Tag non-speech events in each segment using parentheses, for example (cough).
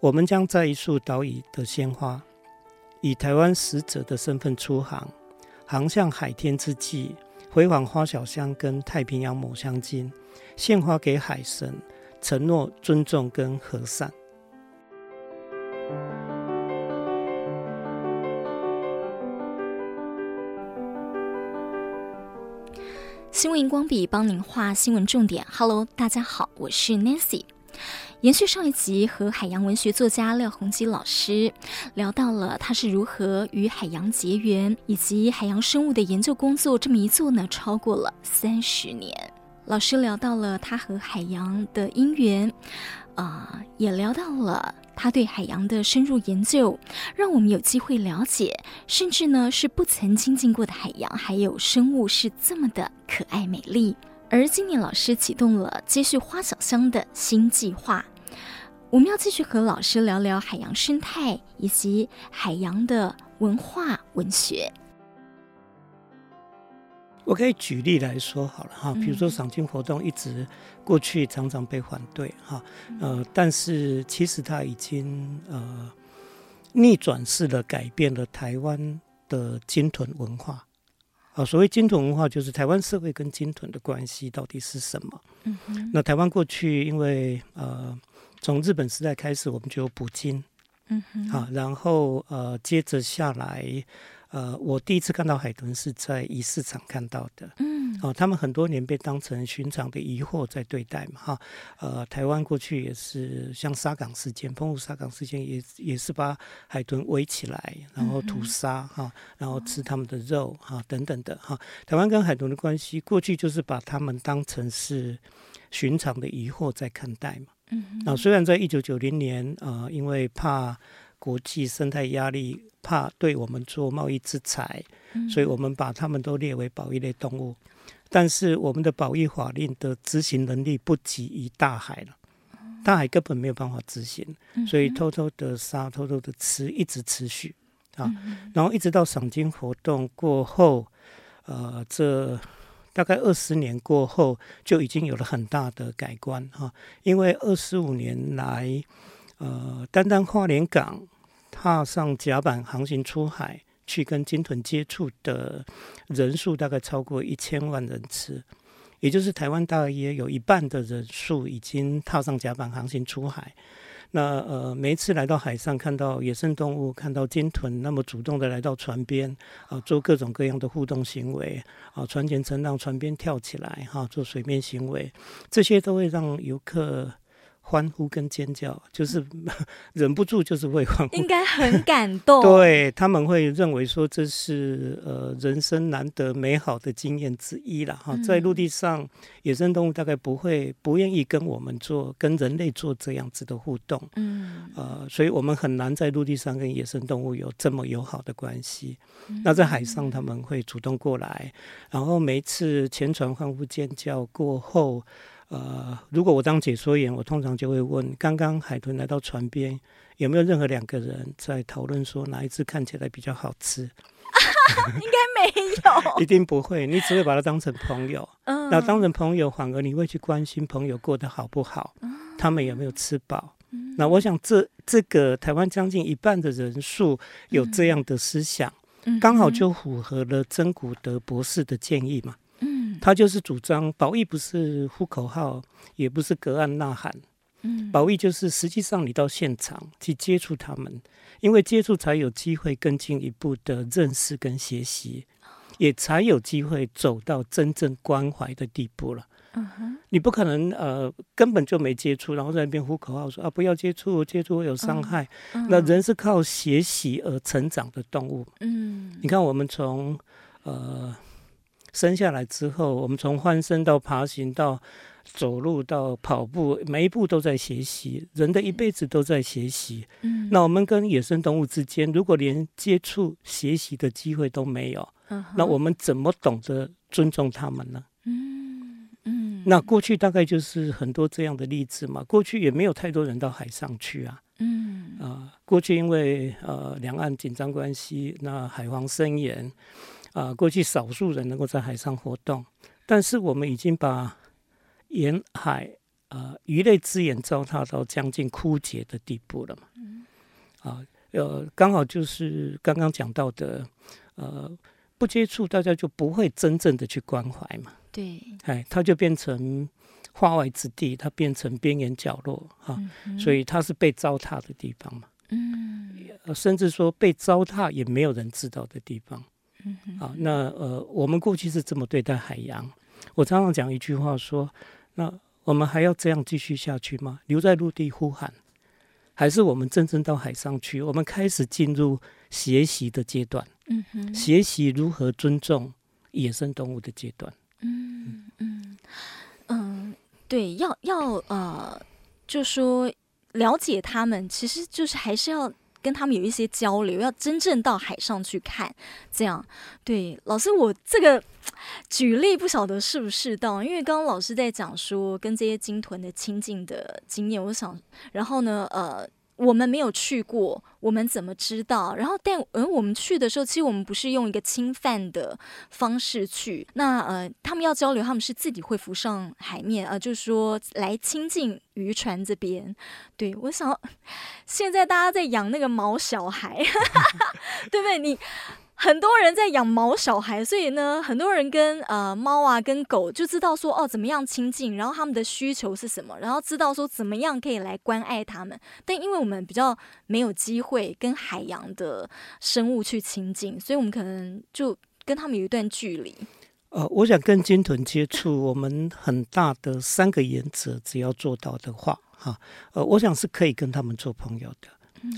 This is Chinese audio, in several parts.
我们将在一束岛屿的鲜花，以台湾使者的身份出航，航向海天之际，回访花小香跟太平洋抹香鲸，献花给海神，承诺尊重跟和善。新闻荧光笔帮您画新闻重点。Hello，大家好，我是 Nancy。延续上一集，和海洋文学作家廖鸿基老师聊到了他是如何与海洋结缘，以及海洋生物的研究工作，这么一做呢，超过了三十年。老师聊到了他和海洋的因缘，啊、也聊到了他对海洋的深入研究，让我们有机会了解，甚至呢是不曾亲近过的海洋，还有生物是这么的可爱美丽。而今年老师启动了接续花小香的新计划，我们要继续和老师聊聊海洋生态以及海洋的文化文学。我可以举例来说好了哈，比如说赏金活动一直过去常常被反对哈，呃，但是其实它已经呃逆转式的改变了台湾的鲸豚文化。啊，所谓鲸豚文化，就是台湾社会跟鲸豚的关系到底是什么？嗯。那台湾过去因为呃，从日本时代开始，我们就有捕鲸，嗯哼。啊，然后呃，接着下来。呃，我第一次看到海豚是在一市场看到的。嗯，哦，他们很多年被当成寻常的疑惑在对待嘛，哈。呃，台湾过去也是像沙港事件、澎湖沙港事件也，也也是把海豚围起来，然后屠杀哈，然后吃他们的肉哈，等等的哈。台湾跟海豚的关系，过去就是把他们当成是寻常的疑惑在看待嘛。嗯，啊，虽然在一九九零年，呃，因为怕国际生态压力。怕对我们做贸易制裁，所以我们把他们都列为保育类动物。但是我们的保育法令的执行能力不及于大海了，大海根本没有办法执行，所以偷偷的杀，偷偷的吃，一直持续啊。然后一直到赏金活动过后，呃，这大概二十年过后，就已经有了很大的改观哈。因为二十五年来，呃，单单花莲港。踏上甲板航行出海去跟鲸豚接触的人数大概超过一千万人次，也就是台湾大约有一半的人数已经踏上甲板航行出海。那呃，每一次来到海上看到野生动物，看到鲸豚，那么主动的来到船边啊，做各种各样的互动行为啊，船前乘浪，船边跳起来哈，做水面行为，这些都会让游客。欢呼跟尖叫，就是 (laughs) 忍不住，就是会欢呼，应该很感动。(laughs) 对，他们会认为说，这是呃人生难得美好的经验之一了哈。在陆地上，野生动物大概不会不愿意跟我们做跟人类做这样子的互动，嗯，呃，所以我们很难在陆地上跟野生动物有这么友好的关系。那在海上，他们会主动过来，然后每一次前船欢呼尖叫过后。呃，如果我当解说员，我通常就会问：刚刚海豚来到船边，有没有任何两个人在讨论说哪一只看起来比较好吃？(laughs) 应该没有，一定不会。你只会把它当成朋友。嗯，那当成朋友，反而你会去关心朋友过得好不好，他们有没有吃饱？那我想这这个台湾将近一半的人数有这样的思想，刚好就符合了曾古德博士的建议嘛。他就是主张保育不是呼口号，也不是隔岸呐喊，嗯，保育就是实际上你到现场去接触他们，因为接触才有机会更进一步的认识跟学习，也才有机会走到真正关怀的地步了。你不可能呃根本就没接触，然后在那边呼口号说啊不要接触，接触会有伤害。那人是靠学习而成长的动物。嗯，你看我们从呃。生下来之后，我们从翻身到爬行到走路到跑步，每一步都在学习。人的一辈子都在学习。嗯，那我们跟野生动物之间，如果连接触、学习的机会都没有，嗯，那我们怎么懂得尊重他们呢？嗯嗯。那过去大概就是很多这样的例子嘛。过去也没有太多人到海上去啊。嗯啊，呃，过去因为呃两岸紧张关系，那海防森严。啊，过去少数人能够在海上活动，但是我们已经把沿海呃鱼类资源糟蹋到将近枯竭的地步了嘛。嗯。啊，呃，刚好就是刚刚讲到的，呃，不接触，大家就不会真正的去关怀嘛。对。哎，它就变成化外之地，它变成边缘角落啊，嗯、所以它是被糟蹋的地方嘛。嗯。甚至说被糟蹋也没有人知道的地方。嗯哼。啊，那呃，我们过去是这么对待海洋。我常常讲一句话说，那我们还要这样继续下去吗？留在陆地呼喊，还是我们真正到海上去？我们开始进入学习的阶段，嗯哼，学习如何尊重野生动物的阶段。嗯嗯嗯，对，要要呃，就说了解他们，其实就是还是要。跟他们有一些交流，要真正到海上去看，这样对老师，我这个 (tsk) 举例不晓得适不适当，因为刚刚老师在讲说跟这些鲸豚的亲近的经验，我想，然后呢，呃。我们没有去过，我们怎么知道？然后，但而我们去的时候，其实我们不是用一个侵犯的方式去。那呃，他们要交流，他们是自己会浮上海面啊，呃，就是说来亲近渔船这边。对，我想，现在大家在养那个毛小孩，(laughs) 对不对？你。很多人在养毛小孩，所以呢，很多人跟呃猫啊、跟狗就知道说哦，怎么样亲近，然后他们的需求是什么，然后知道说怎么样可以来关爱他们。但因为我们比较没有机会跟海洋的生物去亲近，所以我们可能就跟他们有一段距离。呃，我想跟鲸豚接触，我们很大的三个原则，只要做到的话，哈，呃，我想是可以跟他们做朋友的。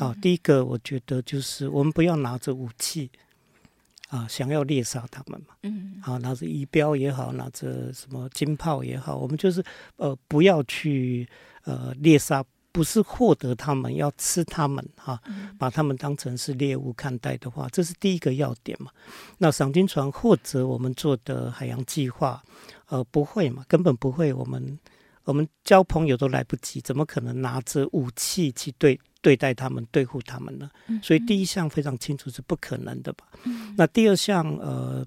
啊，第一个，我觉得就是我们不要拿着武器。啊，想要猎杀他们嘛？嗯，啊，拿着仪表也好，拿着什么金炮也好，我们就是呃，不要去呃猎杀，不是获得他们，要吃他们哈，啊嗯、把他们当成是猎物看待的话，这是第一个要点嘛。那赏金船或者我们做的海洋计划，呃，不会嘛，根本不会，我们我们交朋友都来不及，怎么可能拿着武器去对？对待他们，对付他们呢？所以第一项非常清楚是不可能的吧？嗯、那第二项，呃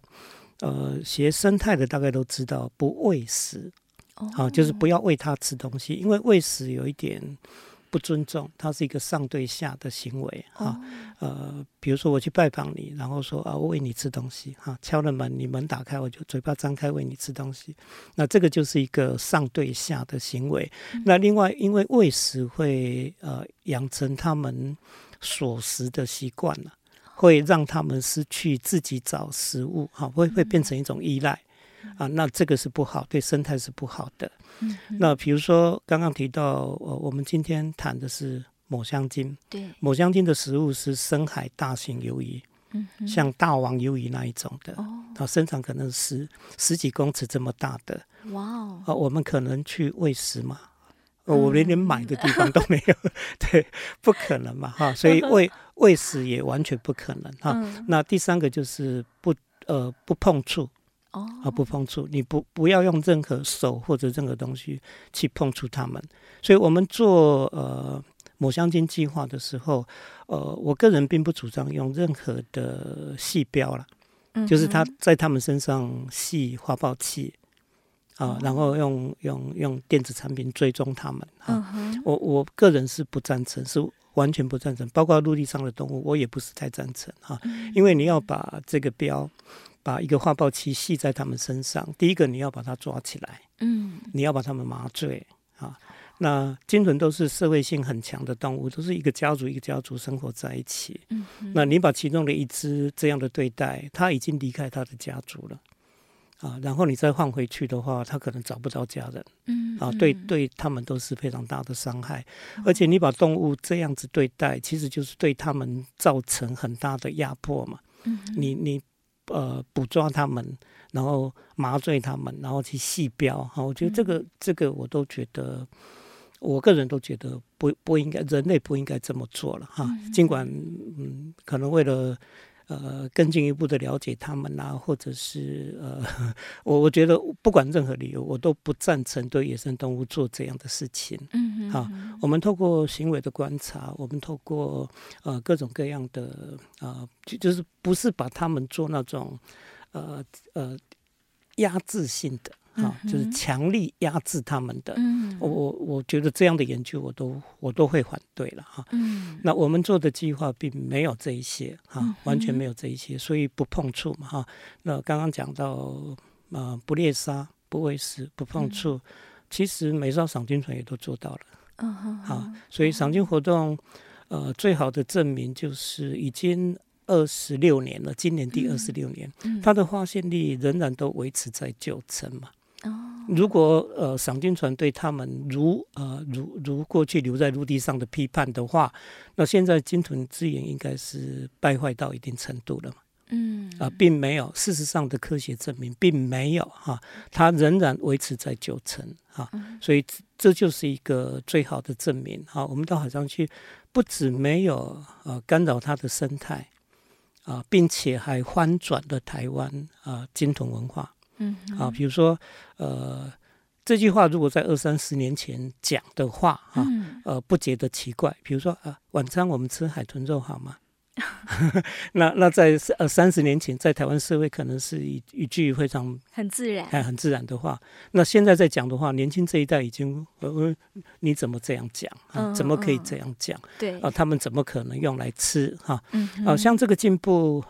呃，学生态的大概都知道，不喂食，哦、啊，就是不要喂它吃东西，因为喂食有一点。不尊重，它是一个上对下的行为哈、哦啊。呃，比如说我去拜访你，然后说啊，我喂你吃东西哈、啊，敲了门，你门打开，我就嘴巴张开喂你吃东西。那这个就是一个上对下的行为。嗯、那另外，因为喂食会呃养成他们索食的习惯了，会让他们失去自己找食物哈、啊，会会变成一种依赖。啊，那这个是不好，对生态是不好的。嗯，那比如说刚刚提到，呃，我们今天谈的是抹香鲸。对，抹香鲸的食物是深海大型鱿鱼，嗯，像大王鱿鱼那一种的。哦，它身长可能十十几公尺这么大的。哇哦，啊，我们可能去喂食嘛？呃，我连连买的地方都没有，(laughs) 对，不可能嘛，哈，所以喂 (laughs) 喂食也完全不可能哈。嗯，那第三个就是不呃不碰触。哦，啊，不碰触，你不不要用任何手或者任何东西去碰触它们。所以，我们做呃抹香鲸计划的时候，呃，我个人并不主张用任何的细标了，嗯、就是它在它们身上系发报器啊，哦、然后用用用电子产品追踪他们啊。嗯、我我个人是不赞成，是完全不赞成。包括陆地上的动物，我也不是太赞成啊，嗯、因为你要把这个标。把一个发报器系在他们身上，第一个你要把它抓起来，嗯，你要把他们麻醉啊。那鲸豚都是社会性很强的动物，都是一个家族一个家族生活在一起。嗯，那你把其中的一只这样的对待，它已经离开它的家族了啊。然后你再换回去的话，它可能找不到家人。嗯，啊，对，对他们都是非常大的伤害。嗯、而且你把动物这样子对待，其实就是对他们造成很大的压迫嘛。嗯，你你。呃，捕捉他们，然后麻醉他们，然后去细标哈。我觉得这个、嗯、这个我都觉得，我个人都觉得不不应该，人类不应该这么做了哈。尽管嗯，可能为了。呃，更进一步的了解他们啊，或者是呃，(laughs) 我我觉得不管任何理由，我都不赞成对野生动物做这样的事情。嗯哼，好，我们透过行为的观察，我们透过呃各种各样的呃，就就是不是把他们做那种呃呃压制性的啊，就是强力压制他们的。嗯，我我我觉得这样的研究我都我都会反对了哈。嗯，那我们做的计划并没有这一些哈，完全没有这一些，所以不碰触嘛哈。那刚刚讲到呃不猎杀、不喂食、不碰触，其实美绍赏金船也都做到了。嗯哼，好，所以赏金活动呃最好的证明就是已经。二十六年了，今年第二十六年，嗯嗯、它的发现率仍然都维持在九成嘛。哦、如果呃赏金船对他们如呃如如过去留在陆地上的批判的话，那现在金屯资源应该是败坏到一定程度了嘛。嗯啊、呃，并没有，事实上的科学证明并没有哈，它仍然维持在九成哈，所以这就是一个最好的证明哈。我们到海上去，不止没有呃干扰它的生态。啊，并且还翻转了台湾啊金屯文化，嗯啊，比如说呃这句话如果在二三十年前讲的话啊，呃不觉得奇怪。比如说啊，晚餐我们吃海豚肉好吗？(laughs) 那那在呃三十年前，在台湾社会可能是一一句非常很自然、哎很自然的话。那现在在讲的话，年轻这一代已经呃你怎么这样讲啊？怎么可以这样讲？对啊，他们怎么可能用来吃哈？嗯啊，像这个进步。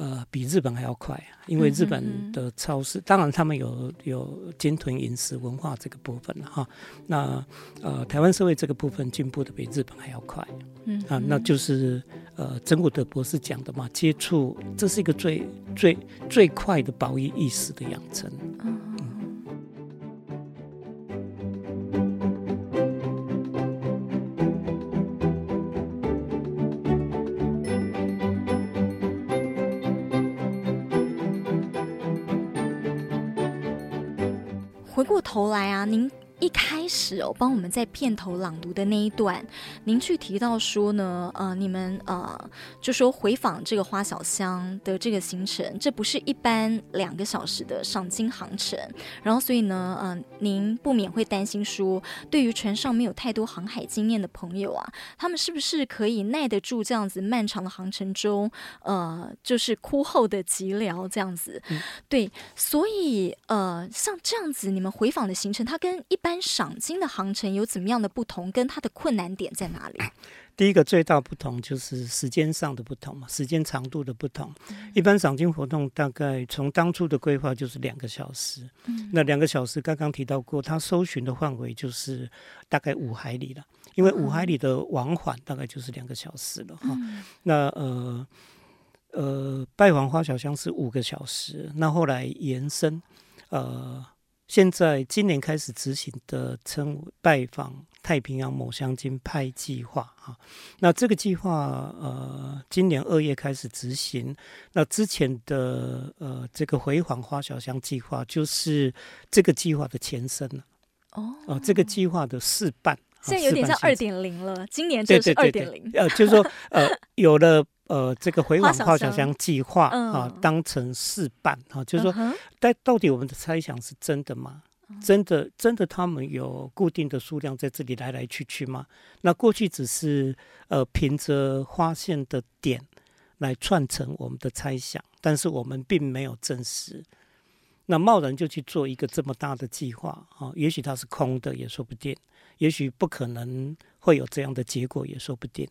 呃，比日本还要快，因为日本的超市，当然他们有有鲸豚饮食文化这个部分了哈。那呃，台湾社会这个部分进步的比日本还要快，嗯哼，啊，那就是呃，曾古德博士讲的嘛，接触这是一个最最最快的保育意识的养成。嗯头来啊，您。一开始哦，帮我们在片头朗读的那一段，您去提到说呢，呃，你们呃就说回访这个花小香的这个行程，这不是一般两个小时的赏金航程，然后所以呢，嗯、呃，您不免会担心说，对于船上没有太多航海经验的朋友啊，他们是不是可以耐得住这样子漫长的航程中，呃，就是哭后的寂寥这样子？对，所以呃，像这样子，你们回访的行程，它跟一般赏金的航程有怎么样的不同？跟它的困难点在哪里？(coughs) 第一个最大不同就是时间上的不同嘛，时间长度的不同。一般赏金活动大概从当初的规划就是两个小时，那两个小时刚刚提到过，它搜寻的范围就是大概五海里了，因为五海里的往返大概就是两个小时了哈。那呃呃，拜访花小香是五个小时，那后来延伸呃。现在今年开始执行的称为拜访太平洋某香鲸派计划啊，那这个计划呃，今年二月开始执行。那之前的呃这个回访花小香计划就是这个计划的前身了。哦，哦，这个计划的试办，现在有点像二点零了。今年就是二点零，呃，就是说呃有了。呃，这个回访花小箱计划啊，当成试办啊，就是说，但到底我们的猜想是真的吗？真的，真的他们有固定的数量在这里来来去去吗？那过去只是呃凭着发现的点来串成我们的猜想，但是我们并没有证实。那贸然就去做一个这么大的计划啊，也许它是空的也说不定，也许不可能会有这样的结果也说不定。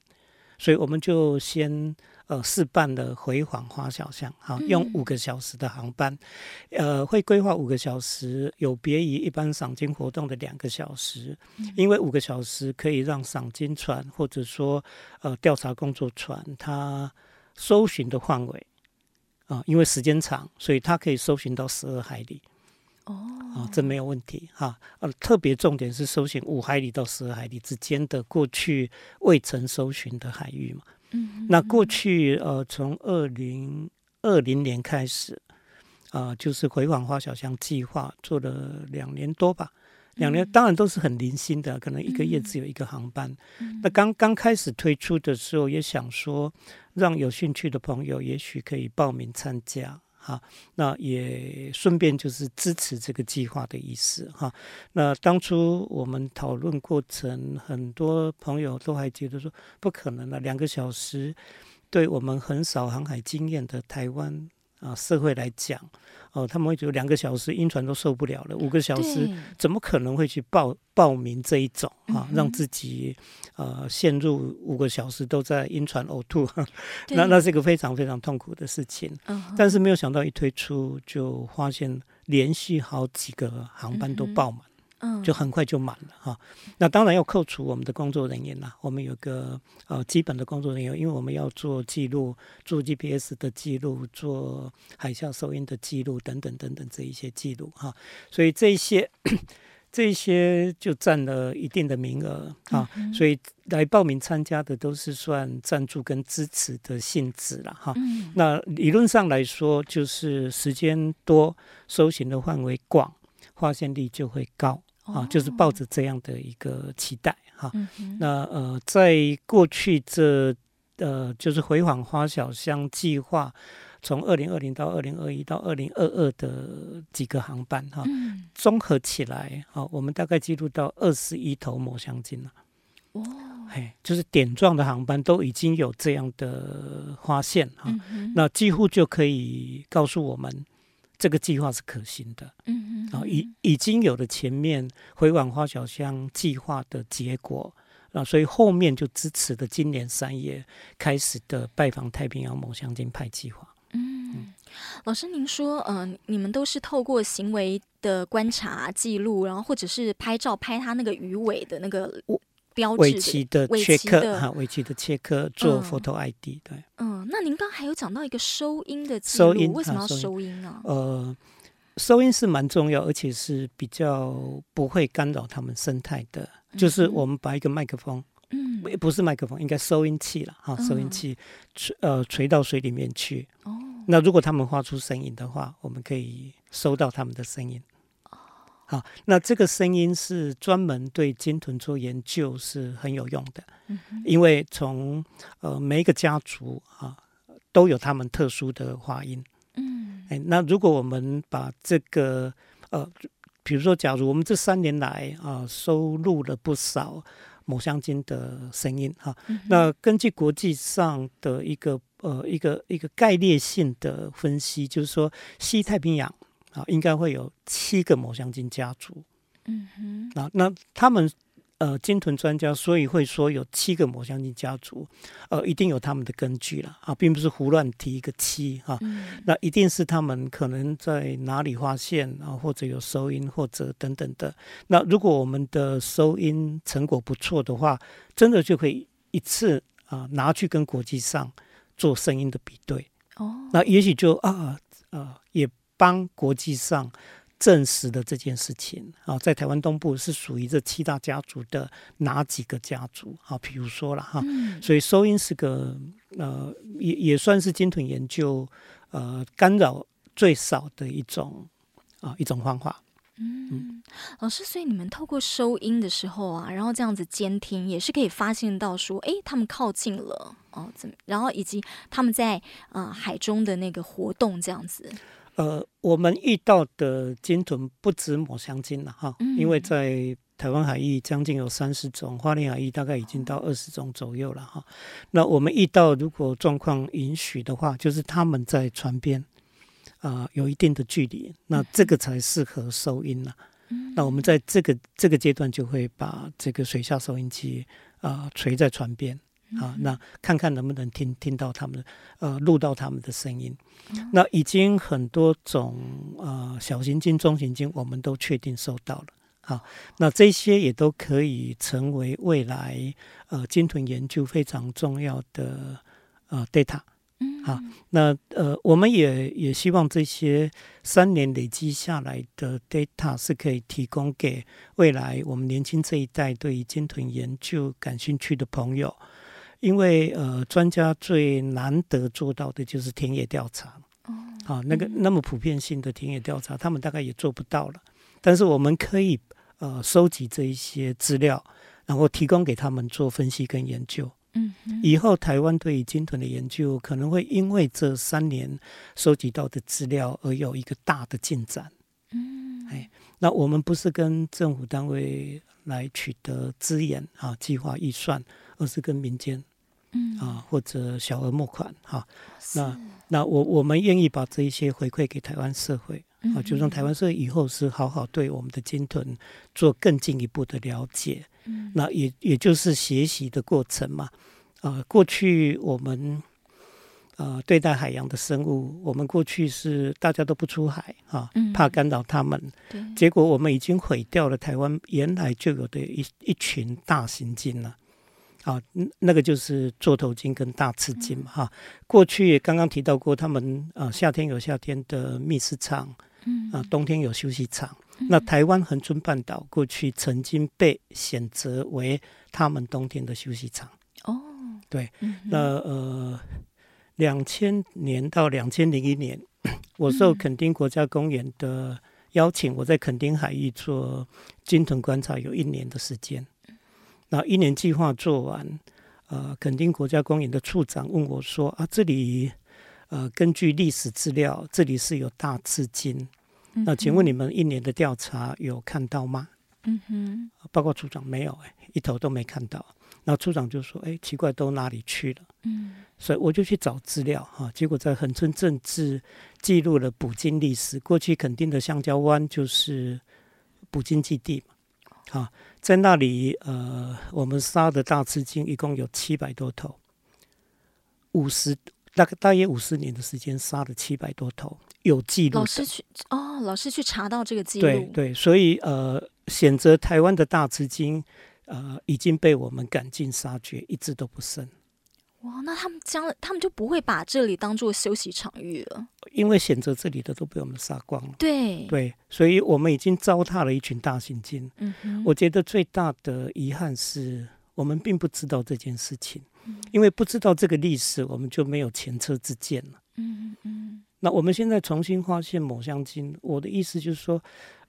所以我们就先呃试办了回访花小巷，好，用五个小时的航班，呃，会规划五个小时，有别于一般赏金活动的两个小时，因为五个小时可以让赏金船或者说呃调查工作船它搜寻的范围啊，因为时间长，所以它可以搜寻到十二海里。哦，啊，这没有问题哈。呃，特别重点是搜寻五海里到十二海里之间的过去未曾搜寻的海域嘛。嗯哼，那过去呃，从二零二零年开始啊，呃，就是回访花小香计划做了两年多吧。两年当然都是很零星的，可能一个月只有一个航班。嗯，那刚刚开始推出的时候，也想说让有兴趣的朋友也许可以报名参加。啊，那也顺便就是支持这个计划的意思哈。那当初我们讨论过程，很多朋友都还觉得说不可能了，两个小时对我们很少航海经验的台湾啊社会来讲，哦，他们会觉得两个小时晕船都受不了了，五个小时怎么可能会去报报名这一种啊，让自己呃陷入五个小时都在晕船呕吐，(laughs) 那那是一个非常非常痛苦的事情。但是没有想到一推出就发现连续好几个航班都爆满。嗯，就很快就满了哈。那当然要扣除我们的工作人员啦。我们有个呃基本的工作人员，因为我们要做记录，做 GPS 的记录，做海啸收音的记录等等等等这一些记录哈。所以这一些 (clears throat) 这些就占了一定的名额啊。所以来报名参加的都是算赞助跟支持的性质了哈。那理论上来说，就是时间多，搜寻的范围广，发现率就会高。啊，就是抱着这样的一个期待哈。嗯、那呃，在过去这呃，就是回访花小香计划，从二零二零到二零二一到二零二二的几个航班哈，综、嗯、合起来啊，我们大概记录到二十一头抹香鲸了。哦，嘿，就是点状的航班都已经有这样的发现哈，嗯、那几乎就可以告诉我们。这个计划是可行的，嗯嗯，啊，已已经有了前面回往花小香计划的结果，啊，所以后面就支持的今年三月开始的拜访太平洋某香鲸派计划。嗯，嗯老师，您说，嗯、呃，你们都是透过行为的观察记录，然后或者是拍照拍他那个鱼尾的那个。尾鳍的切刻哈，尾鳍的切刻做 photo ID 对。嗯，那您刚还有讲到一个收音的收音，为什么要收音啊？呃，收音是蛮重要，而且是比较不会干扰他们生态的。就是我们把一个麦克风，嗯，不是麦克风，应该收音器了哈，收音器垂呃垂到水里面去。哦，那如果他们发出声音的话，我们可以收到他们的声音。好，那这个声音是专门对鲸豚做研究是很有用的，嗯、因为从呃每一个家族啊都有他们特殊的发音，嗯，哎，那如果我们把这个呃，比如说，假如我们这三年来啊收录了不少抹香鲸的声音哈，啊嗯、那根据国际上的一个呃一个一个概略性的分析，就是说西太平洋。啊，应该会有七个抹香鲸家族。嗯哼，啊，那他们呃鲸豚专家，所以会说有七个抹香鲸家族，呃，一定有他们的根据了啊，并不是胡乱提一个七哈。啊嗯、那一定是他们可能在哪里发现啊，或者有收音，或者等等的。那如果我们的收音成果不错的话，真的就可以一次啊拿去跟国际上做声音的比对。哦，那也许就啊啊也。帮国际上证实的这件事情啊，在台湾东部是属于这七大家族的哪几个家族啊？比如说了哈，所以收音是个呃，也也算是鲸豚研究呃干扰最少的一种啊一种方法。嗯，老师，所以你们透过收音的时候啊，然后这样子监听，也是可以发现到说，哎，他们靠近了哦，怎么？然后以及他们在呃海中的那个活动这样子。呃，我们遇到的鲸豚不止抹香鲸了哈，因为在台湾海域将近有三十种，花莲海域大概已经到二十种左右了哈。那我们遇到如果状况允许的话，就是他们在船边啊、呃、有一定的距离，那这个才适合收音了。那我们在这个这个阶段就会把这个水下收音机啊、呃、垂在船边。啊，那看看能不能听听到他们，呃，录到他们的声音。那已经很多种呃小型鲸、中型鲸，我们都确定收到了。好，那这些也都可以成为未来呃鲸豚研究非常重要的呃 data。好，那呃我们也也希望这些三年累积下来的 data 是可以提供给未来我们年轻这一代对于鲸豚研究感兴趣的朋友。因为呃，专家最难得做到的就是田野调查，哦，啊，那个那么普遍性的田野调查，他们大概也做不到了。但是我们可以呃收集这一些资料，然后提供给他们做分析跟研究。嗯，以后台湾对于鲸豚的研究可能会因为这三年收集到的资料而有一个大的进展。嗯，哎，那我们不是跟政府单位来取得资源啊，计划预算，而是跟民间。嗯啊，或者小额募款哈。那那我我们愿意把这一些回馈给台湾社会啊，就让台湾社会以后是好好对我们的鲸豚做更进一步的了解。嗯，那也也就是学习的过程嘛。啊，过去我们。呃，对待海洋的生物，我们过去是大家都不出海啊，怕干扰他们。嗯、结果我们已经毁掉了台湾原来就有的一一群大型鲸了。啊，那个就是座头鲸跟大翅鲸嘛哈。过去刚刚提到过，他们啊夏天有夏天的觅食场，啊冬天有休息场。那台湾恒春半岛过去曾经被选择为他们冬天的休息场。哦，对，那呃。两千年到两千零一年，我受垦丁国家公园的邀请，我在垦丁海域做鲸豚观察，有一年的时间。那一年计划做完，呃，垦丁国家公园的处长问我说：“啊，这里呃，根据历史资料，这里是有大翅鲸，那请问你们一年的调查有看到吗？”嗯哼，报告处长没有，哎，一头都没看到。那处长就说：“哎，奇怪，都哪里去了？”嗯，所以我就去找资料哈，结果在恒春政治记录了捕鲸历史。过去垦丁的香蕉湾就是捕鲸基地嘛，啊，在那里呃，我们杀的大赤鲸一共有七百多头，五十大概大约五十年的时间杀了七百多头，有记录。老师去哦，老师去查到这个记录，对对，所以呃，选择台湾的大赤鲸。呃，已经被我们赶尽杀绝，一只都不剩。哇，那他们将他们就不会把这里当做休息场域了？因为选择这里的都被我们杀光了。对对，所以我们已经糟蹋了一群大型鲸。嗯哼，我觉得最大的遗憾是我们并不知道这件事情，嗯、因为不知道这个历史，我们就没有前车之鉴了。嗯嗯，那我们现在重新发现抹香鲸，我的意思就是说。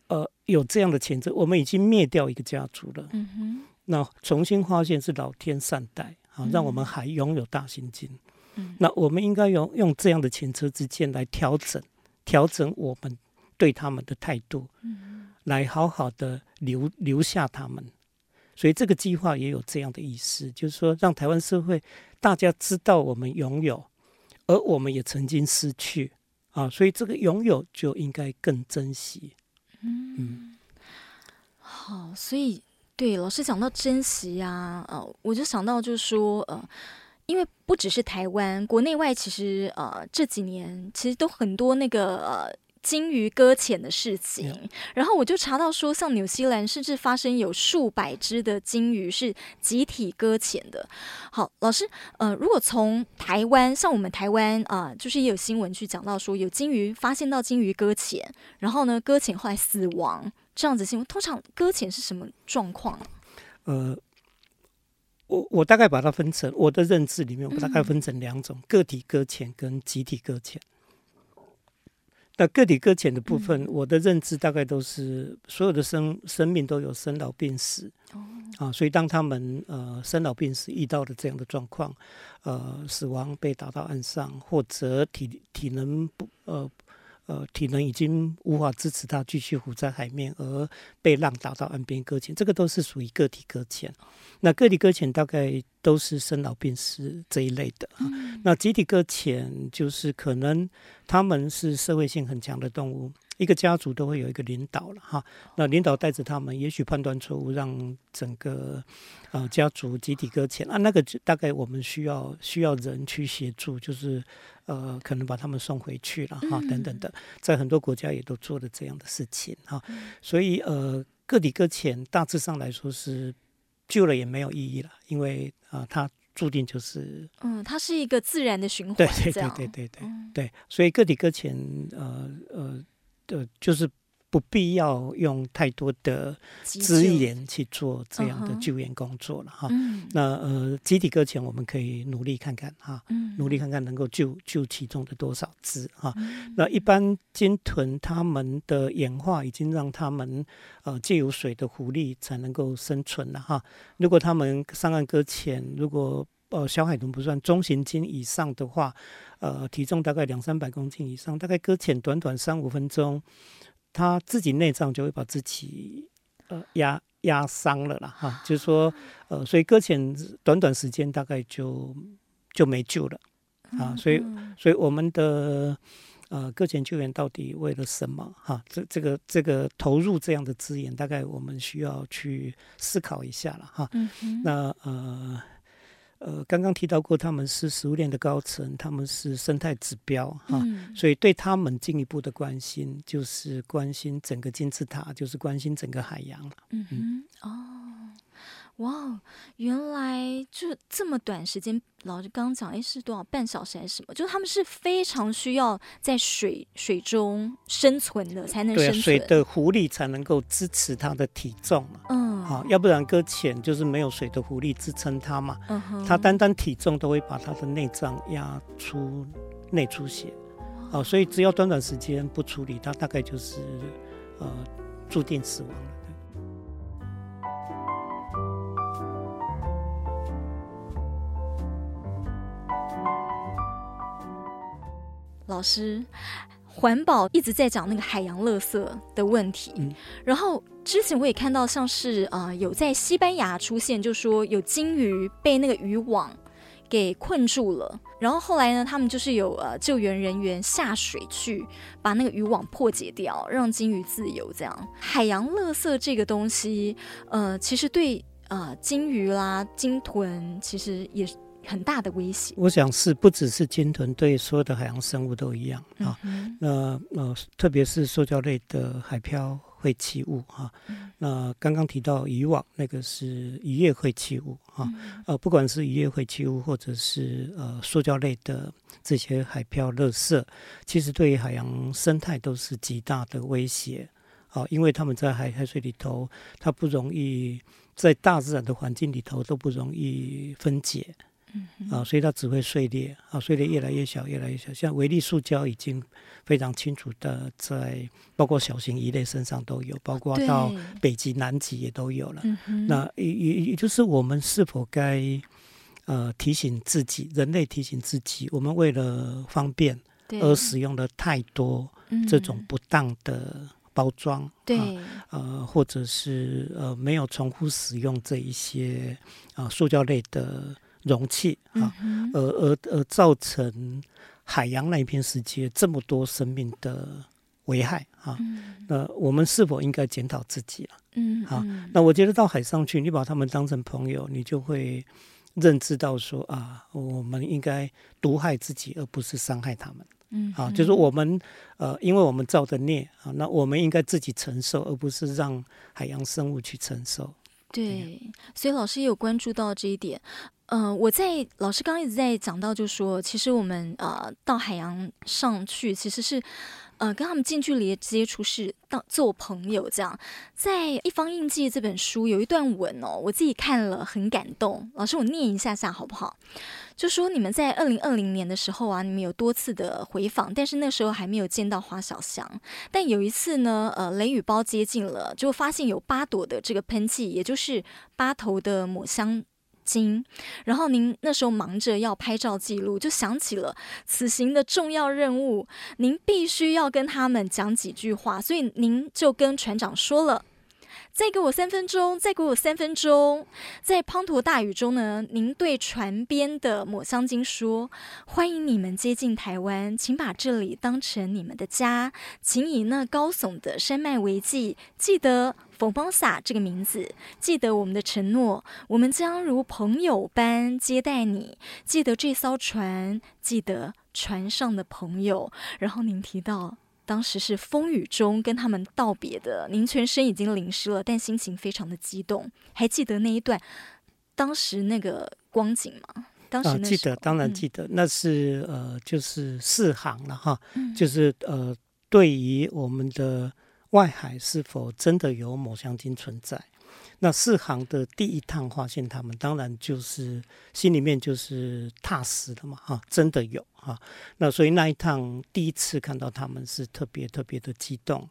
呃，有这样的前车，我们已经灭掉一个家族了。嗯哼，那重新发现是老天善待啊，让我们还拥有大心经。嗯，那我们应该用用这样的前车之鉴来调整，调整我们对他们的态度，嗯，来好好的留留下他们。所以这个计划也有这样的意思，就是说让台湾社会大家知道我们拥有，而我们也曾经失去啊，所以这个拥有就应该更珍惜。嗯，好，所以对老师讲到珍惜呀、啊，呃，我就想到就是说，呃，因为不只是台湾，国内外其实呃这几年其实都很多那个呃。鲸鱼搁浅的事情，然后我就查到说，像纽西兰甚至发生有数百只的鲸鱼是集体搁浅的。好，老师，呃，如果从台湾，像我们台湾啊、呃，就是也有新闻去讲到说，有鲸鱼发现到鲸鱼搁浅，然后呢搁浅后来死亡这样子新闻，通常搁浅是什么状况？呃，我我大概把它分成我的认知里面，我大概分成两种：嗯、个体搁浅跟集体搁浅。那个体搁浅的部分，我的认知大概都是所有的生生命都有生老病死，啊，所以当他们呃生老病死遇到了这样的状况，呃，死亡被打到岸上，或者体体能不呃。呃，体能已经无法支持它继续浮在海面，而被浪打到岸边搁浅，这个都是属于个体搁浅。那个体搁浅大概都是生老病死这一类的那集体搁浅就是可能他们是社会性很强的动物。一个家族都会有一个领导了哈，那领导带着他们，也许判断错误，让整个呃家族集体搁浅。啊，那个大概我们需要需要人去协助，就是呃可能把他们送回去了哈，等等的，在很多国家也都做了这样的事情哈，所以呃个体搁浅大致上来说是救了也没有意义了，因为啊、呃、它注定就是嗯，它是一个自然的循环，对对对对对对对，对，所以个体搁浅呃呃。呃，就是不必要用太多的资源去做这样的救援工作了哈。嗯、那呃，集体搁浅我们可以努力看看哈，嗯、努力看看能够救救其中的多少只哈。嗯、那一般鲸豚它们的演化已经让它们呃借由水的浮力才能够生存了哈。如果它们上岸搁浅，如果呃小海豚不算中型鲸以上的话。呃，体重大概两三百公斤以上，大概搁浅短短三五分钟，它自己内脏就会把自己呃压压伤了啦哈，就是说呃，所以搁浅短短时间大概就就没救了啊，所以所以我们的。呃，搁浅救援到底为了什么？哈，这这个这个投入这样的资源，大概我们需要去思考一下了哈。嗯哼。那呃呃，刚刚提到过，他们是食物链的高层，他们是生态指标哈，嗯、所以对他们进一步的关心，就是关心整个金字塔，就是关心整个海洋了。嗯哼。哦。哇，原来就这么短时间，老师刚刚讲，哎，是多少半小时还是什么？就是他们是非常需要在水水中生存的，才能生存。对，水的浮力才能够支持它的体重嘛。嗯，好，要不然搁浅就是没有水的浮力支撑它嘛。它单单体重都会把它的内脏压出内出血。哦，所以只要短短时间不处理，它大概就是呃注定死亡了。老师，环保一直在讲那个海洋垃圾的问题，嗯、然后之前我也看到像是啊、呃、有在西班牙出现，就说有鲸鱼被那个渔网给困住了，然后后来呢，他们就是有呃救援人员下水去把那个渔网破解掉，让鲸鱼自由。这样海洋垃圾这个东西，呃，其实对呃鲸鱼啦、鲸豚其实也是。很大的威胁，我想是不只是鲸豚，对所有的海洋生物都一样啊。那呃，特别是塑胶类的海漂废弃物哈。嗯、那刚刚提到渔网，那个是渔业废弃物哈。嗯、呃，不管是渔业废弃物，或者是呃塑胶类的这些海漂垃圾，其实对于海洋生态都是极大的威胁啊。因为他们在海海水里头，它不容易在大自然的环境里头都不容易分解。嗯啊，所以它只会碎裂啊，碎裂越来越小，越来越小。像微粒塑胶已经非常清楚的在，包括小型鱼类身上都有，包括到北极、南极也都有了。对那也也也就是我们是否该呃提醒自己，人类提醒自己，我们为了方便而使用了太多这种不当的包装，对，呃，或者是呃没有重复使用这一些啊、呃、塑胶类的。容器啊，而而而造成海洋那一片世界这么多生命的危害啊，那我们是否应该检讨自己了？嗯，好，那我觉得到海上去，你把他们当成朋友，你就会认知到说啊，我们应该毒害自己，而不是伤害他们。嗯，啊，就是我们呃，因为我们造的孽啊，那我们应该自己承受，而不是让海洋生物去承受。对，所以老师也有关注到这一点。嗯、呃，我在老师刚刚一直在讲到，就说，其实我们呃到海洋上去，其实是呃跟他们近距离接触，是当做朋友这样。在《一方印记》这本书有一段文哦，我自己看了很感动。老师，我念一下下好不好？就说你们在二零二零年的时候啊，你们有多次的回访，但是那时候还没有见到花小香。但有一次呢，呃，雷雨包接近了，就发现有八朵的这个喷气，也就是八头的抹香。心，然后您那时候忙着要拍照记录，就想起了此行的重要任务，您必须要跟他们讲几句话，所以您就跟船长说了。再给我三分钟，再给我三分钟。在滂沱大雨中呢，您对船边的抹香鲸说：“欢迎你们接近台湾，请把这里当成你们的家，请以那高耸的山脉为记，记得冯邦萨这个名字，记得我们的承诺，我们将如朋友般接待你。记得这艘船，记得船上的朋友。”然后您提到。当时是风雨中跟他们道别的，您全身已经淋湿了，但心情非常的激动。还记得那一段当时那个光景吗？当时、啊、记得，当然记得，嗯、那是呃，就是四行了哈，嗯、就是呃，对于我们的外海是否真的有抹香鲸存在？那四行的第一趟发现他们，当然就是心里面就是踏实的嘛，哈，真的有哈。那所以那一趟第一次看到他们是特别特别的激动。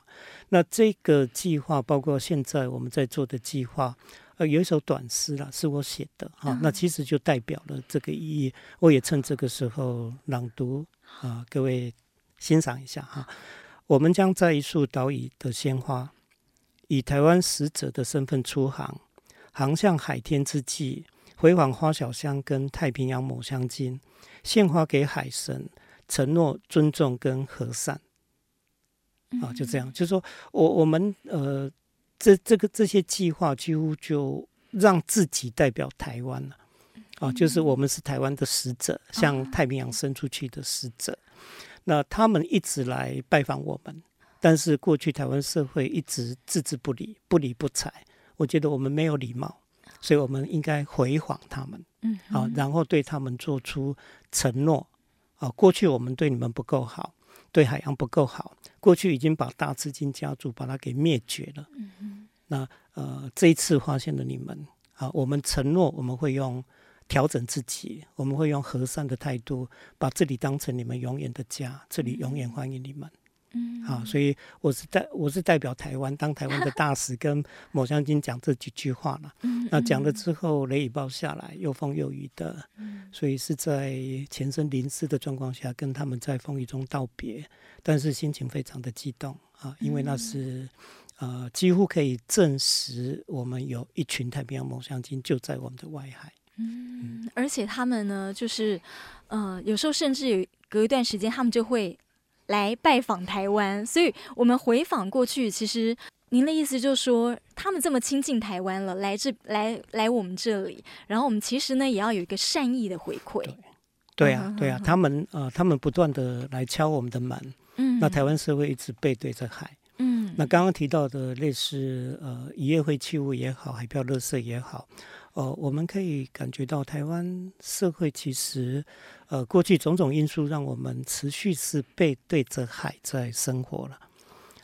那这个计划包括现在我们在做的计划，呃，有一首短诗啦，是我写的哈。那其实就代表了这个意义，我也趁这个时候朗读啊，各位欣赏一下哈。我们将在一束岛屿的鲜花。以台湾使者的身份出航，航向海天之际，回访花小香跟太平洋抹香鲸，献花给海神，承诺尊重跟和善。啊，就这样，就是说我我们呃，这这个这些计划几乎就让自己代表台湾了。啊，就是我们是台湾的使者，向太平洋伸出去的使者。那他们一直来拜访我们。但是过去台湾社会一直置之不理，不理不睬。我觉得我们没有礼貌，所以我们应该回访他们，嗯，啊，然后对他们做出承诺，啊，过去我们对你们不够好，对海洋不够好，过去已经把大资金家族把它给灭绝了，嗯嗯，那呃，这一次发现了你们，啊，我们承诺我们会用调整自己，我们会用和善的态度，把这里当成你们永远的家，这里永远欢迎你们。嗯，好，所以我是代我是代表台湾当台湾的大使，跟抹香鲸讲这几句话了。嗯，那讲了之后，雷雨暴下来，又风又雨的，所以是在全身淋湿的状况下，跟他们在风雨中道别，但是心情非常的激动啊，因为那是呃几乎可以证实我们有一群太平洋抹香鲸就在我们的外海。嗯，而且他们呢，就是呃有时候甚至有隔一段时间，他们就会。来拜访台湾，所以我们回访过去。其实您的意思就是说，他们这么亲近台湾了，来这来来我们这里，然后我们其实呢也要有一个善意的回馈。对，对啊，对啊，他们呃，他们不断的来敲我们的门。嗯，那台湾社会一直背对着海。嗯，那刚刚提到的类似呃，渔业废弃物也好，海漂垃圾也好。哦，我们可以感觉到台湾社会其实，呃，过去种种因素让我们持续是背对着海在生活了。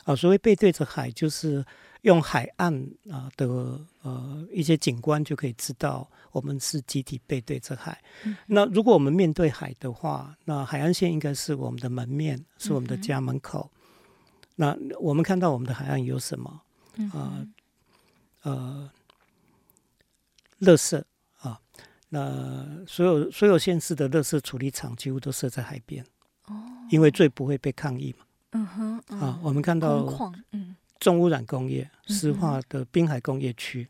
啊，所谓背对着海，就是用海岸啊的呃一些景观就可以知道我们是集体背对着海。嗯。那如果我们面对海的话，那海岸线应该是我们的门面，是我们的家门口。嗯。那我们看到我们的海岸有什么？啊，呃。呃垃圾啊，那所有所有县市的垃圾处理厂几乎都设在海边，哦，因为最不会被抗议嘛。嗯哼，啊，我们看到重污染工业、石化的滨海工业区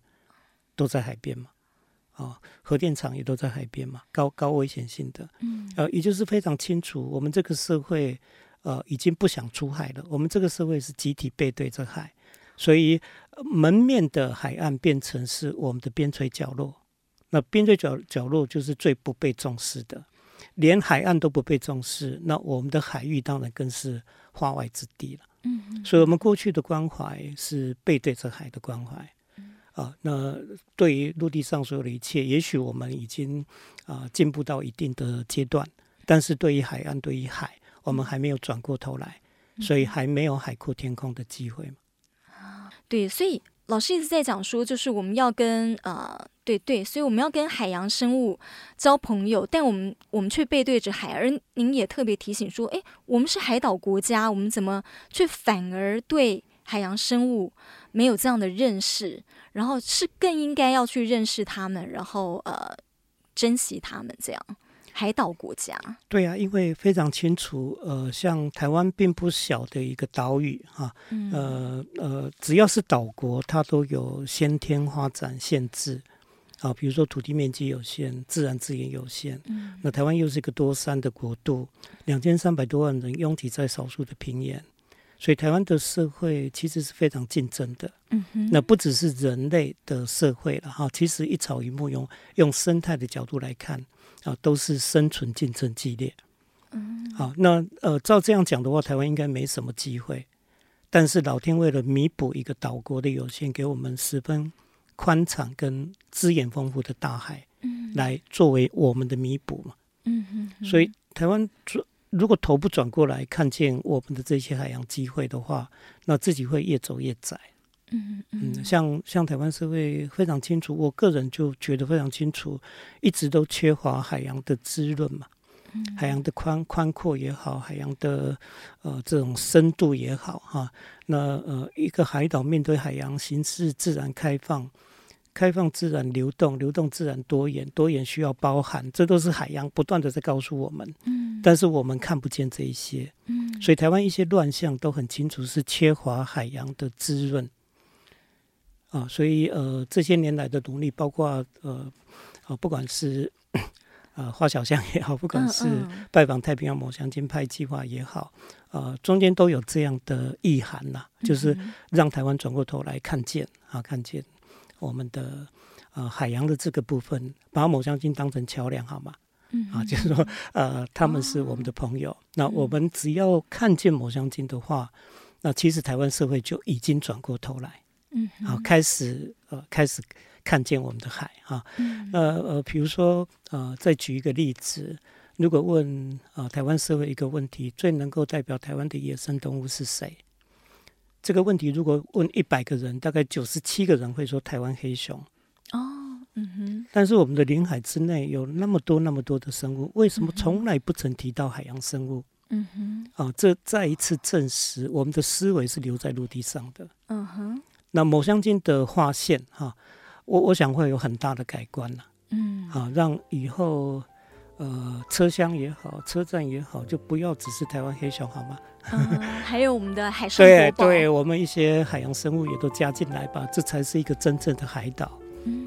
都在海边嘛，啊，核电厂也都在海边嘛，高高危险性的，嗯，呃，也就是非常清楚，我们这个社会呃已经不想出海了，我们这个社会是集体背对着海。所以门面的海岸变成是我们的边陲角落，那边陲角角落就是最不被重视的，连海岸都不被重视，那我们的海域当然更是化外之地了。嗯，所以我们过去的关怀是背对着海的关怀。啊，那对于陆地上所有的一切，也许我们已经啊进步到一定的阶段，但是对于海岸，对于海，我们还没有转过头来，所以还没有海阔天空的机会。对，所以老师一直在讲说，就是我们要跟呃，对对，所以我们要跟海洋生物交朋友，但我们我们却背对着海。而您也特别提醒说，哎，我们是海岛国家，我们怎么却反而对海洋生物没有这样的认识？然后是更应该要去认识他们，然后呃，珍惜他们这样。海岛国家，对啊，因为非常清楚，呃，像台湾并不小的一个岛屿哈，嗯、呃呃，只要是岛国，它都有先天发展限制。啊，比如说土地面积有限，自然资源有限，嗯、那台湾又是一个多山的国度，两千三百多万人拥挤在少数的平原，所以台湾的社会其实是非常竞争的，嗯哼，那不只是人类的社会了哈，其实一草一木用用生态的角度来看。啊，都是生存竞争激烈。嗯，好，那呃，照这样讲的话，台湾应该没什么机会。但是老天为了弥补一个岛国的有限，给我们十分宽敞跟资源丰富的大海，嗯，来作为我们的弥补嘛。嗯嗯。所以台湾如果头不转过来，看见我们的这些海洋机会的话，那自己会越走越窄。嗯嗯，像像台湾社会非常清楚，我个人就觉得非常清楚，一直都缺乏海洋的滋润嘛，嗯、海洋的宽宽阔也好，海洋的呃这种深度也好哈，那呃一个海岛面对海洋，形式自然开放，开放自然流动，流动自然多元，多元需要包含，这都是海洋不断的在告诉我们，嗯，但是我们看不见这一些，嗯，所以台湾一些乱象都很清楚，是缺乏海洋的滋润。啊，所以呃这些年来的努力，包括呃啊不管是啊花小香也好，不管是拜访太平洋抹香鲸派计划也好，呃中间都有这样的意涵呐，就是让台湾转过头来看见啊，看见我们的呃海洋的这个部分，把抹香鲸当成桥梁，好吗？嗯，啊，就是说，呃，他们是我们的朋友。哦、那我们只要看见抹香鲸的话，那其实台湾社会就已经转过头来，嗯，啊，开始呃，开始看见我们的海啊。嗯、呃呃，比如说呃，再举一个例子，如果问啊、呃，台湾社会一个问题，最能够代表台湾的野生动物是谁？这个问题如果问一百个人，大概九十七个人会说台湾黑熊。哦嗯哼，但是我们的领海之内有那么多那么多的生物，为什么从来不曾提到海洋生物？嗯哼，啊，这再一次证实我们的思维是留在陆地上的。嗯哼，那抹香鲸的划线哈，我我想会有很大的改观了。嗯，啊，让以后呃车厢也好，车站也好，就不要只是台湾黑熊好吗？嗯，(laughs) 还有我们的海生对对，我们一些海洋生物也都加进来吧，这才是一个真正的海岛。嗯。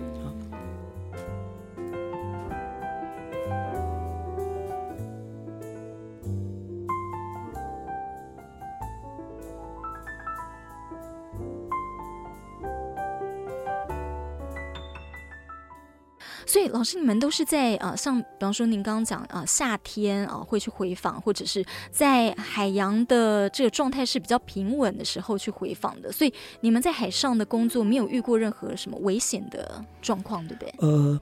所以，老师，你们都是在啊、呃，像比方说您刚刚讲啊，夏天啊会去回访，或者是在海洋的这个状态是比较平稳的时候去回访的。所以，你们在海上的工作没有遇过任何什么危险的状况，对不对？呃，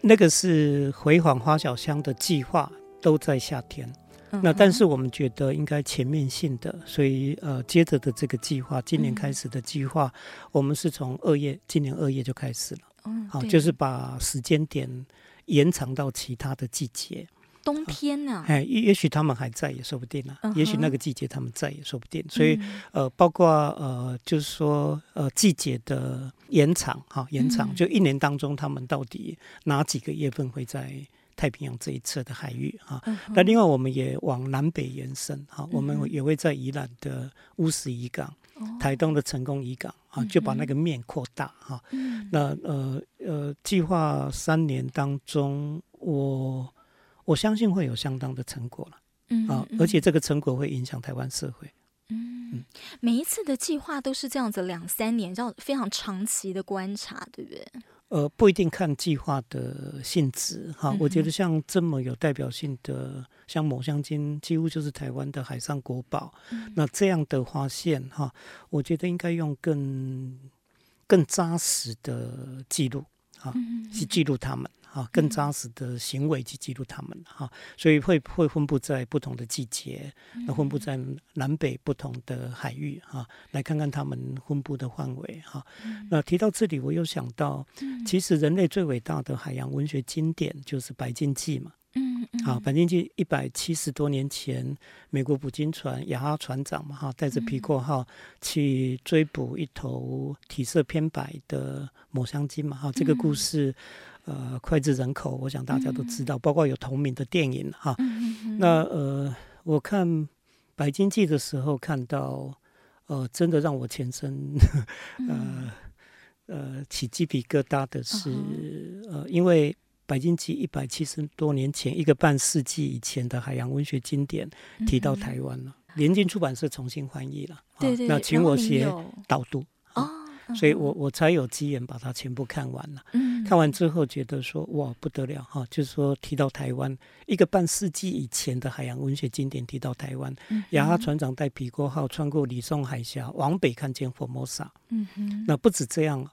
那个是回访花小香的计划都在夏天。嗯、那但是我们觉得应该全面性的，所以呃，接着的这个计划，今年开始的计划，嗯、我们是从二月，今年二月就开始了。嗯，好，就是把时间点延长到其他的季节，冬天呢？哎，也也许他们还在，也说不定呢。也许那个季节他们在，也说不定。所以，呃，包括呃，就是说，呃，季节的延长，哈，延长，就一年当中他们到底哪几个月份会在太平洋这一侧的海域啊？那另外，我们也往南北延伸，哈，我们也会在宜兰的乌石渔港。台东的成功渔港啊，就把那个面扩大哈。嗯、那呃呃，计划三年当中，我我相信会有相当的成果了。嗯，啊，而且这个成果会影响台湾社会。嗯，嗯，每一次的计划都是这样子，两三年，要非常长期的观察，对不对？呃，不一定看计划的性质哈。嗯、我觉得像这么有代表性的，像抹香鲸，几乎就是台湾的海上国宝。嗯、那这样的发现哈，我觉得应该用更更扎实的记录啊，去记录他们。啊，更扎实的行为去记录他们哈，所以会会分布在不同的季节，那分布在南北不同的海域哈，来看看他们分布的范围哈。那提到这里，我又想到，其实人类最伟大的海洋文学经典就是《白鲸记》嘛。嗯，好，《白鲸记》一百七十多年前，美国捕鲸船雅哈船长嘛哈，带着皮阔号去追捕一头体色偏白的抹香鲸嘛哈，这个故事。呃，脍炙人口，我想大家都知道，嗯、包括有同名的电影哈。那呃，我看《白鲸记》的时候，看到呃，真的让我全身呃呃起鸡皮疙瘩的是，嗯、呃，因为《白鲸记》一百七十多年前，一个半世纪以前的海洋文学经典提到台湾了，联经、嗯、出版社重新翻译了，对对，那请我写导读。所以我我才有机缘把它全部看完了。嗯，看完之后觉得说哇不得了哈，就是说提到台湾一个半世纪以前的海洋文学经典提到台湾，亚哈船长带皮国号穿过吕宋海峡往北看见佛摩萨。嗯哼，那不止这样，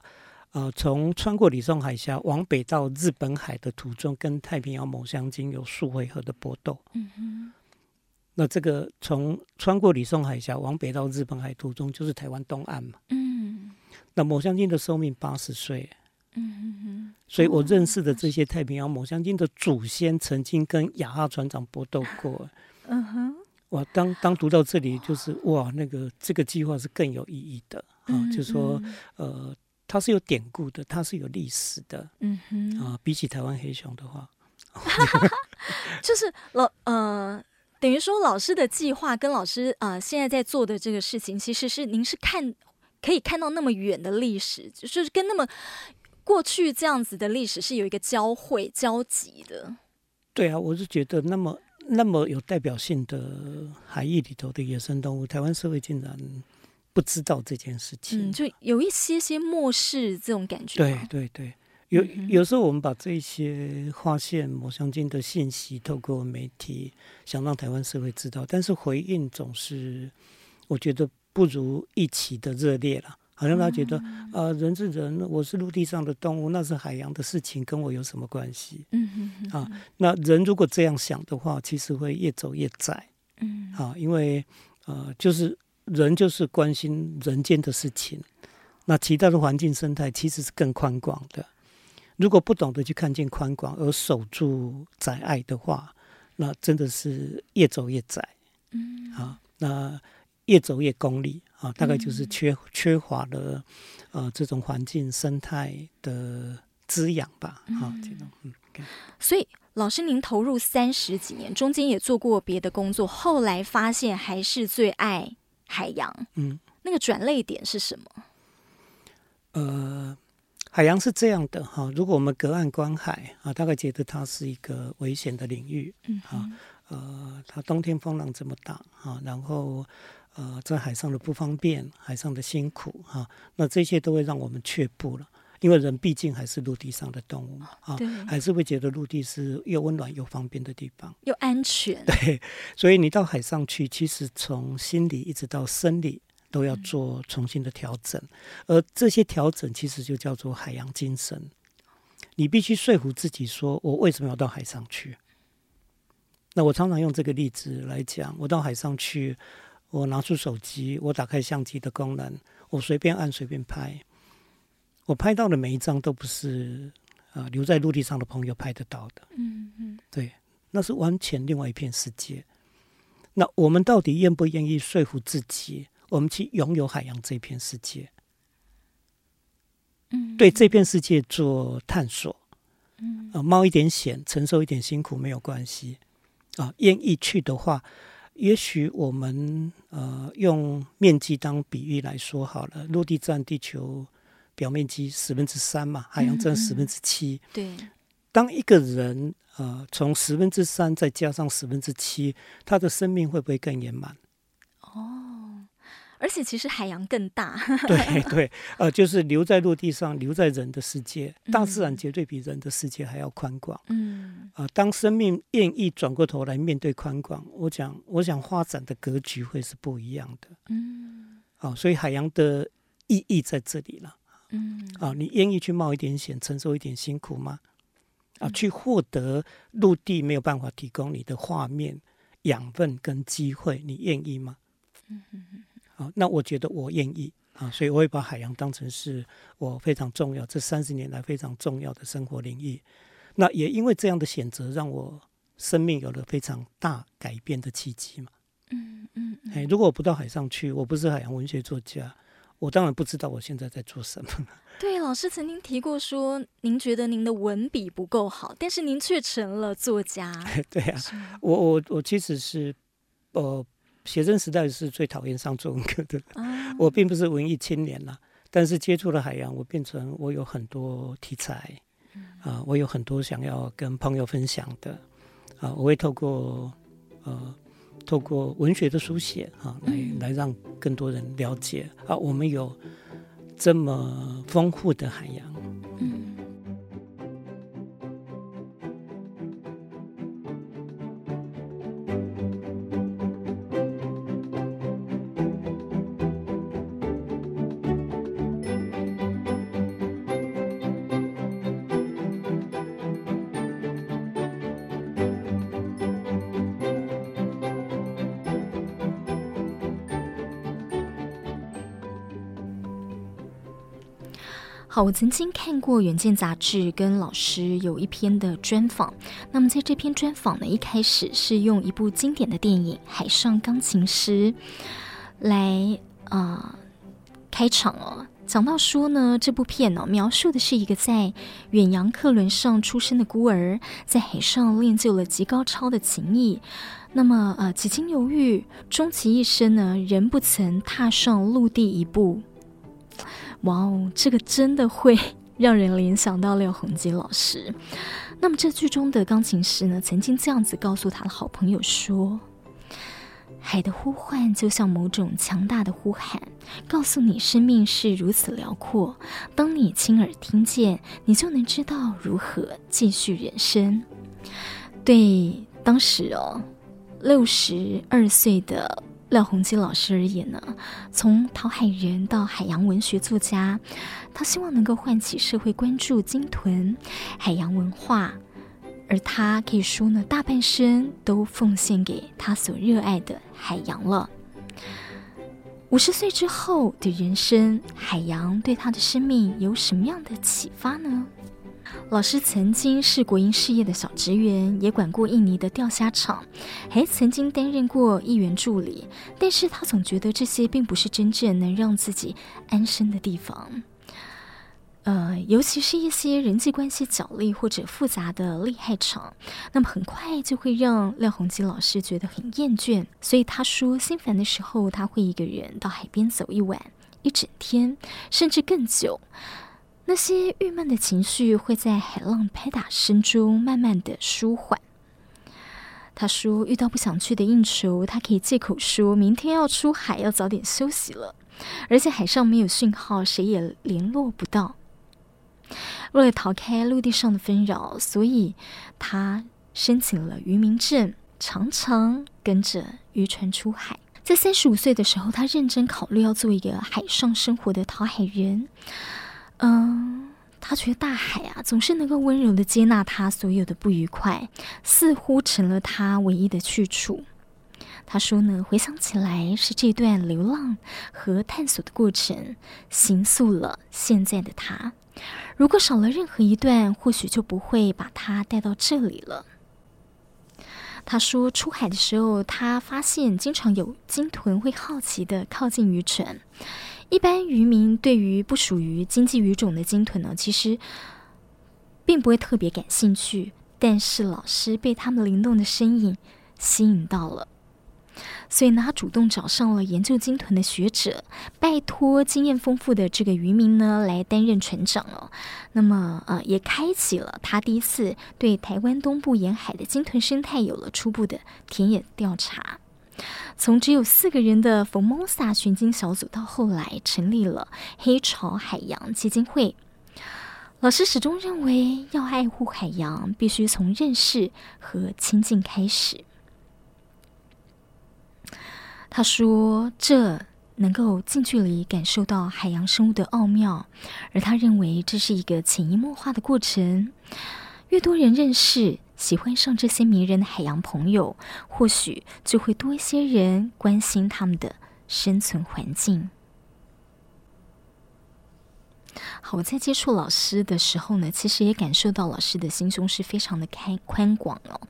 呃，从穿过吕宋海峡往北到日本海的途中，跟太平洋某香鲸有数回合的搏斗。嗯哼，那这个从穿过吕宋海峡往北到日本海途中，就是台湾东岸嘛。嗯。那某香鲸的寿命八十岁，嗯哼哼，所以我认识的这些太平洋某香鲸的祖先，曾经跟雅哈船长搏斗过，嗯哼，哇，当当读到这里，就是哇，那个这个计划是更有意义的啊，就是说，呃，它是有典故的，它是有历史的，嗯哼，啊，比起台湾黑熊的话，(laughs) 就是老呃，等于说老师的计划跟老师啊，呃，现在在做的这个事情，其实是您是看。可以看到那么远的历史，就是跟那么过去这样子的历史是有一个交汇交集的。对啊，我是觉得那么那么有代表性的海域里头的野生动物，台湾社会竟然不知道这件事情，嗯，就有一些些漠视这种感觉。对对对，有有时候我们把这些发现抹香鲸的信息透过媒体，想让台湾社会知道，但是回应总是我觉得不如一起的热烈了。好像他觉得，啊、嗯呃，人是人，我是陆地上的动物，那是海洋的事情，跟我有什么关系？嗯嗯嗯。啊，那人如果这样想的话，其实会越走越窄。嗯。啊，因为呃，就是人就是关心人间的事情，那其他的环境生态其实是更宽广的。如果不懂得去看见宽广而守住窄隘的话，那真的是越走越窄。嗯。啊，那。越走越功利啊，大概就是缺缺乏了呃这种环境生态的滋养吧。啊，这种嗯。所以老师，您投入三十几年，中间也做过别的工作，后来发现还是最爱海洋。嗯，那个转泪点是什么？呃，海洋是这样的哈，如果我们隔岸观海啊，大概觉得它是一个危险的领域。嗯，啊，呃，它冬天风浪这么大啊，然后。呃，在海上的不方便，海上的辛苦哈、啊，那这些都会让我们却步了，因为人毕竟还是陆地上的动物嘛，啊，还是会觉得陆地是又温暖又方便的地方，又安全。(laughs) 对，所以你到海上去，其实从心理一直到生理都要做重新的调整，嗯、而这些调整其实就叫做海洋精神。你必须说服自己说，我为什么要到海上去？那我常常用这个例子来讲，我到海上去。我拿出手机，我打开相机的功能，我随便按随便拍。我拍到的每一张都不是啊、呃、留在陆地上的朋友拍得到的。嗯嗯，对，那是完全另外一片世界。那我们到底愿不愿意说服自己，我们去拥有海洋这片世界？嗯，对这片世界做探索。嗯，啊，冒一点险，承受一点辛苦没有关系。啊，愿意去的话。也许我们呃用面积当比喻来说好了，陆地占地球表面积十分之三嘛，海洋占十分之七。对，当一个人呃从十分之三再加上十分之七，他的生命会不会更圆满？哦。而且其实海洋更大，(laughs) 对对，呃，就是留在陆地上，留在人的世界，大自然绝对比人的世界还要宽广。嗯，啊、呃，当生命愿意转过头来面对宽广，我讲，我想发展的格局会是不一样的。嗯，哦，所以海洋的意义在这里了。嗯，啊，你愿意去冒一点险，承受一点辛苦吗？啊，去获得陆地没有办法提供你的画面、养分跟机会，你愿意吗？嗯嗯嗯。好，那我觉得我愿意啊，所以我会把海洋当成是我非常重要，这三十年来非常重要的生活领域。那也因为这样的选择，让我生命有了非常大改变的契机嘛。嗯嗯，嗯。哎，如果我不到海上去，我不是海洋文学作家，我当然不知道我现在在做什么。(laughs) 对，老师曾经提过说，您觉得您的文笔不够好，但是您却成了作家。(laughs) 对啊，我我我其实是呃。学生时代是最讨厌上作文课的，我并不是文艺青年啦，但是接触了海洋，我变成我有很多题材，啊，我有很多想要跟朋友分享的，啊，我会透过呃，透过文学的书写啊，来来让更多人了解啊，我们有这么丰富的海洋。我曾经看过《远见》杂志跟老师有一篇的专访。那么在这篇专访呢，一开始是用一部经典的电影《海上钢琴师》来啊、呃、开场哦，讲到说呢，这部片呢、哦、描述的是一个在远洋客轮上出生的孤儿，在海上练就了极高超的琴艺。那么呃，几经犹豫，终其一生呢，仍不曾踏上陆地一步。哇哦，这个真的会让人联想到廖鸿基老师。那么这剧中的钢琴师呢，曾经这样子告诉他的好朋友说：“海的呼唤就像某种强大的呼喊，告诉你生命是如此辽阔。当你亲耳听见，你就能知道如何继续人生。”对，当时哦，六十二岁的。廖鸿基老师而言呢，从讨海人到海洋文学作家，他希望能够唤起社会关注鲸豚、海洋文化，而他可以说呢，大半生都奉献给他所热爱的海洋了。五十岁之后的人生，海洋对他的生命有什么样的启发呢？老师曾经是国营事业的小职员，也管过印尼的钓虾场，还曾经担任过议员助理。但是他总觉得这些并不是真正能让自己安身的地方。呃，尤其是一些人际关系角力或者复杂的利害场，那么很快就会让廖鸿基老师觉得很厌倦。所以他说，心烦的时候，他会一个人到海边走一晚、一整天，甚至更久。那些郁闷的情绪会在海浪拍打声中慢慢的舒缓。他说，遇到不想去的应酬，他可以借口说明天要出海，要早点休息了，而且海上没有讯号，谁也联络不到。为了逃开陆地上的纷扰，所以他申请了渔民证，常常跟着渔船出海。在三十五岁的时候，他认真考虑要做一个海上生活的讨海人。嗯，他觉得大海啊，总是能够温柔的接纳他所有的不愉快，似乎成了他唯一的去处。他说呢，回想起来是这段流浪和探索的过程，形塑了现在的他。如果少了任何一段，或许就不会把他带到这里了。他说，出海的时候，他发现经常有鲸豚会好奇的靠近渔船。一般渔民对于不属于经济鱼种的鲸豚呢，其实并不会特别感兴趣。但是老师被他们灵动的身影吸引到了，所以呢，他主动找上了研究鲸豚的学者，拜托经验丰富的这个渔民呢来担任船长哦。那么，呃，也开启了他第一次对台湾东部沿海的鲸豚生态有了初步的田野调查。从只有四个人的 Formosa 寻鲸小组，到后来成立了黑潮海洋基金会。老师始终认为，要爱护海洋，必须从认识和亲近开始。他说，这能够近距离感受到海洋生物的奥妙，而他认为这是一个潜移默化的过程。越多人认识，喜欢上这些迷人的海洋朋友，或许就会多一些人关心他们的生存环境。好，我在接触老师的时候呢，其实也感受到老师的心胸是非常的开宽广哦。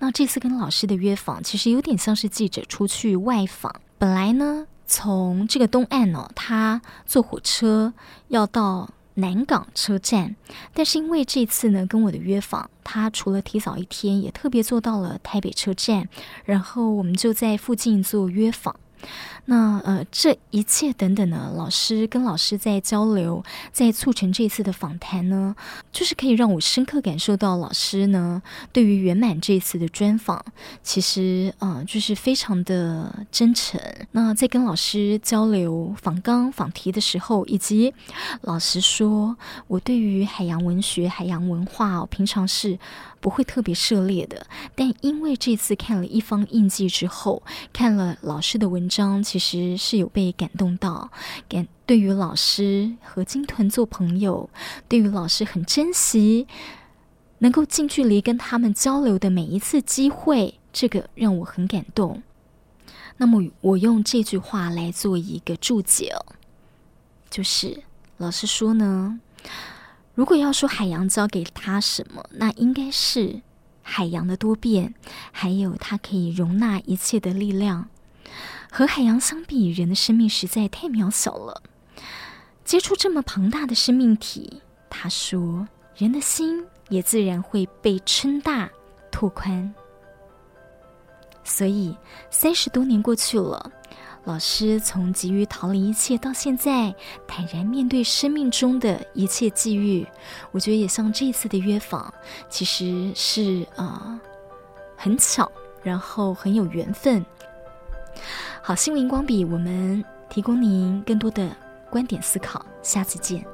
那这次跟老师的约访，其实有点像是记者出去外访。本来呢，从这个东岸哦，他坐火车要到。南港车站，但是因为这次呢，跟我的约访，他除了提早一天，也特别坐到了台北车站，然后我们就在附近做约访。那呃，这一切等等呢，老师跟老师在交流，在促成这次的访谈呢，就是可以让我深刻感受到老师呢，对于圆满这次的专访，其实、呃，就是非常的真诚。那在跟老师交流访纲访题的时候，以及老实说，我对于海洋文学、海洋文化，平常是。不会特别涉猎的，但因为这次看了一方印记之后，看了老师的文章，其实是有被感动到。感对于老师和鲸豚做朋友，对于老师很珍惜能够近距离跟他们交流的每一次机会，这个让我很感动。那么我用这句话来做一个注解，就是老师说呢。如果要说海洋教给他什么，那应该是海洋的多变，还有它可以容纳一切的力量。和海洋相比，人的生命实在太渺小了。接触这么庞大的生命体，他说，人的心也自然会被撑大、拓宽。所以，三十多年过去了，老师从急于逃离一切，到现在坦然面对生命中的一切际遇，我觉得也像这次的约访，其实是啊、呃、很巧，然后很有缘分。好，心灵光笔，我们提供您更多的观点思考，下次见。